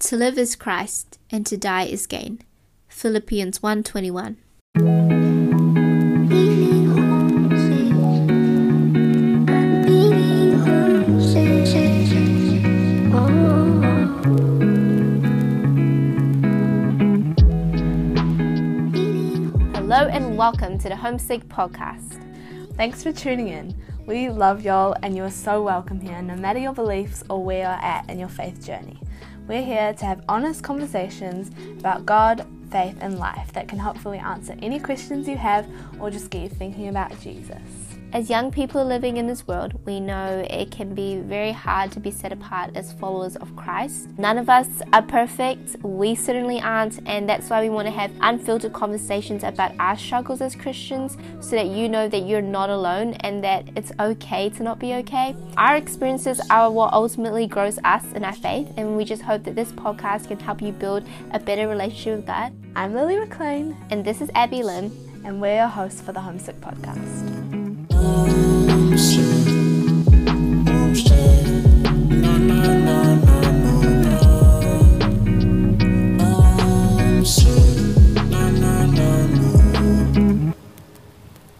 To live is Christ, and to die is gain. Philippians 1:21. Hello and welcome to the Homesick Podcast. Thanks for tuning in. We love y'all and you are so welcome here, no matter your beliefs or where you're at in your faith journey. We're here to have honest conversations about God, faith, and life that can hopefully answer any questions you have or just get you thinking about Jesus. As young people living in this world, we know it can be very hard to be set apart as followers of Christ. None of us are perfect, we certainly aren't, and that's why we want to have unfiltered conversations about our struggles as Christians so that you know that you're not alone and that it's okay to not be okay. Our experiences are what ultimately grows us in our faith, and we just hope that this podcast can help you build a better relationship with God. I'm Lilly McLean, and this is Abby Lim, and we're your hosts for the Homesick Podcast.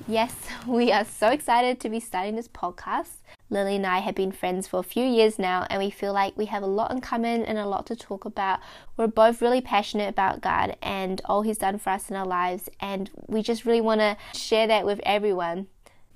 Yes, we are so excited to be starting this podcast. Lilly and I have been friends for a few years now, and we feel like we have a lot in common and a lot to talk about. We're both really passionate about God and all He's done for us in our lives, and we just really want to share that with everyone.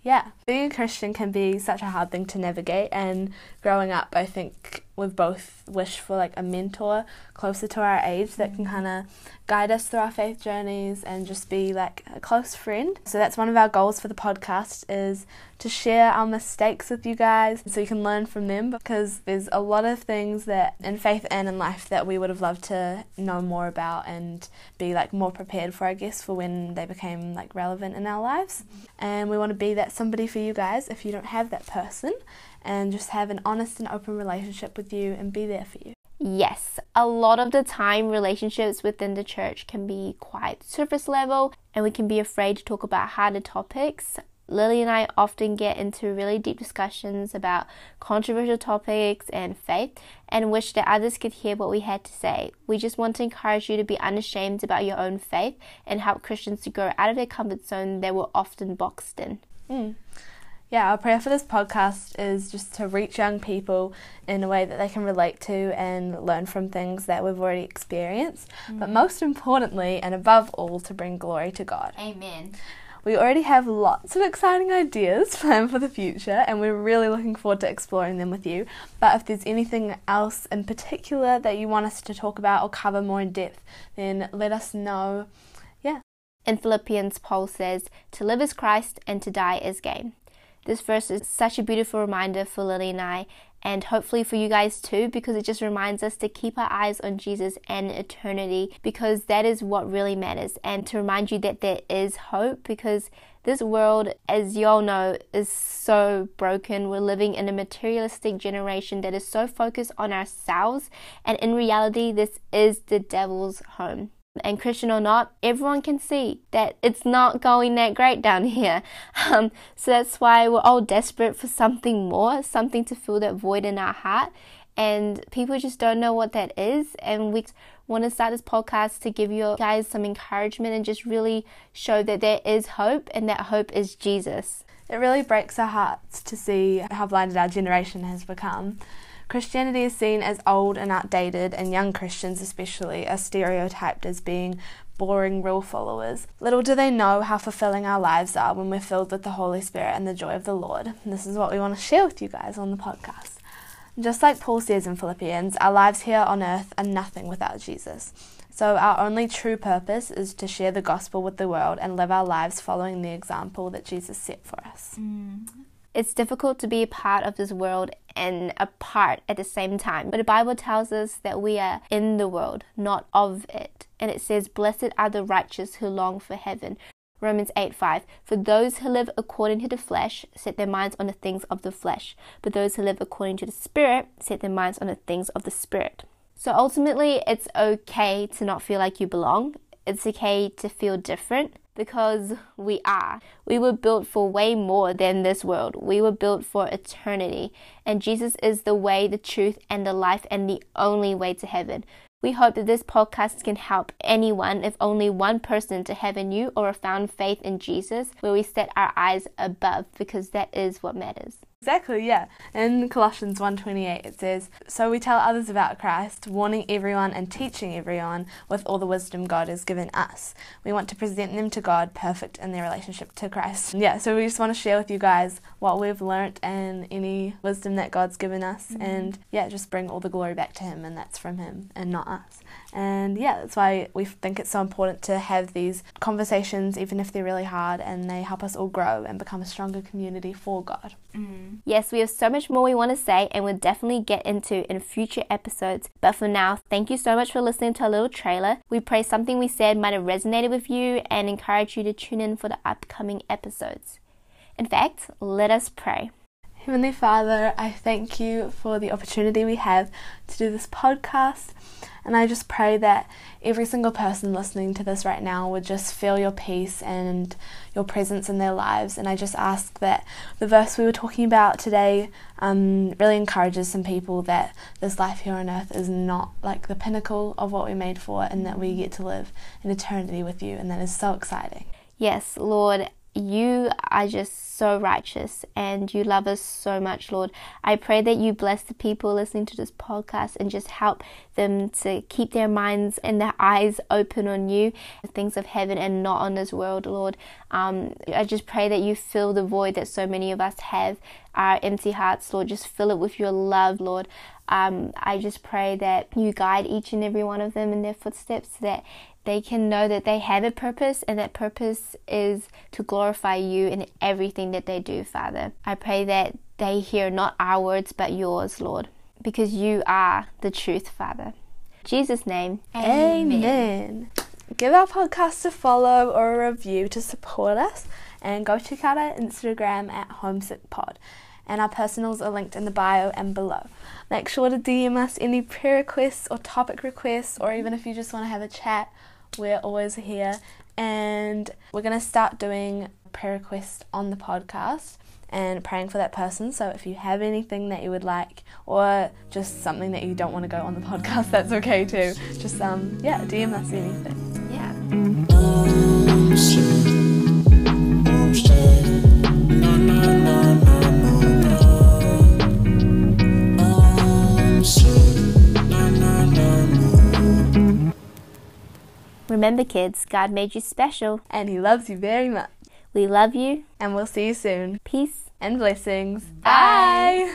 Yeah, being a Christian can be such a hard thing to navigate, and growing up, I think we've both wished for like a mentor closer to our age that can mm. kind of guide us through our faith journeys and just be like a close friend. So that's one of our goals for the podcast is to share our mistakes with you guys so you can learn from them because there's a lot of things that in faith and in life that we would have loved to know more about and be like more prepared for I guess for when they became like relevant in our lives. Mm. And we want to be that somebody for you guys if you don't have that person and just have an honest and open relationship with you and be there for you. Yes, a lot of the time relationships within the church can be quite surface level and we can be afraid to talk about harder topics. Lilly and I often get into really deep discussions about controversial topics and faith and wish that others could hear what we had to say. We just want to encourage you to be unashamed about your own faith and help Christians to grow out of their comfort zone they were often boxed in. Mm yeah, our prayer for this podcast is just to reach young people in a way that they can relate to and learn from things that we've already experienced. Mm. But most importantly, and above all, to bring glory to God. Amen. We already have lots of exciting ideas planned for the future, and we're really looking forward to exploring them with you. But if there's anything else in particular that you want us to talk about or cover more in depth, then let us know. Yeah. In Philippians, Paul says, To live is Christ, and to die is gain. This verse is such a beautiful reminder for Lilly and I, and hopefully for you guys too, because it just reminds us to keep our eyes on Jesus and eternity, because that is what really matters, and to remind you that there is hope, because this world, as y'all know, is so broken. We're living in a materialistic generation that is so focused on ourselves, and in reality, this is the devil's home and Christian or not, everyone can see that it's not going that great down here. Um, so that's why we're all desperate for something more, something to fill that void in our heart. And people just don't know what that is. And we want to start this podcast to give you guys some encouragement and just really show that there is hope and that hope is Jesus. It really breaks our hearts to see how blinded our generation has become. Christianity is seen as old and outdated, and young Christians, especially, are stereotyped as being boring rule followers. Little do they know how fulfilling our lives are when we're filled with the Holy Spirit and the joy of the Lord. And this is what we want to share with you guys on the podcast. Just like Paul says in Philippians, our lives here on earth are nothing without Jesus. So, our only true purpose is to share the gospel with the world and live our lives following the example that Jesus set for us. Mm. It's difficult to be a part of this world and apart at the same time. But the Bible tells us that we are in the world, not of it. And it says, Blessed are the righteous who long for heaven. Romans 8 5. For those who live according to the flesh set their minds on the things of the flesh, but those who live according to the Spirit set their minds on the things of the Spirit. So ultimately, it's okay to not feel like you belong. It's okay to feel different because we are. We were built for way more than this world. We were built for eternity. And Jesus is the way, the truth, and the life, and the only way to heaven. We hope that this podcast can help anyone, if only one person, to have a new or a found faith in Jesus, where we set our eyes above, because that is what matters. Exactly, yeah. In Colossians 1:28 it says, "So we tell others about Christ, warning everyone and teaching everyone with all the wisdom God has given us. We want to present them to God perfect in their relationship to Christ." Yeah, so we just want to share with you guys what we've learnt and any wisdom that God's given us mm-hmm. and yeah, just bring all the glory back to him and that's from him and not us. And yeah, that's why we think it's so important to have these conversations, even if they're really hard, and they help us all grow and become a stronger community for God. Yes, we have so much more we want to say, and we'll definitely get into in future episodes. But for now, thank you so much for listening to our little trailer. We pray something we said might have resonated with you and encourage you to tune in for the upcoming episodes. In fact, let us pray. Heavenly Father, I thank you for the opportunity we have to do this podcast. And I just pray that every single person listening to this right now would just feel your peace and your presence in their lives. And I just ask that the verse we were talking about today um, really encourages some people that this life here on earth is not like the pinnacle of what we're made for, and that we get to live in eternity with you. And that is so exciting. Yes, Lord you are just so righteous and you love us so much, Lord. I pray that you bless the people listening to this podcast and just help them to keep their minds and their eyes open on you, things of heaven and not on this world, Lord. Um, I just pray that you fill the void that so many of us have, our empty hearts, Lord. Just fill it with your love, Lord. Um, I just pray that you guide each and every one of them in their footsteps, that they can know that they have a purpose and that purpose is to glorify you in everything that they do, Father. I pray that they hear not our words but yours, Lord, because you are the truth, Father. In Jesus' name, amen. amen. Give our podcast a follow or a review to support us and go check out our Instagram at HomesickPod and our personals are linked in the bio and below. Make sure to DM us any prayer requests or topic requests, or even if you just want to have a chat we're always here, and we're going to start doing prayer requests on the podcast and praying for that person. So if you have anything that you would like, or just something that you don't want to go on the podcast, that's okay too. Just um, yeah, DM us anything. Yeah. Remember, kids, God made you special. And He loves you very much. We love you. And we'll see you soon. Peace and blessings. Bye. Bye.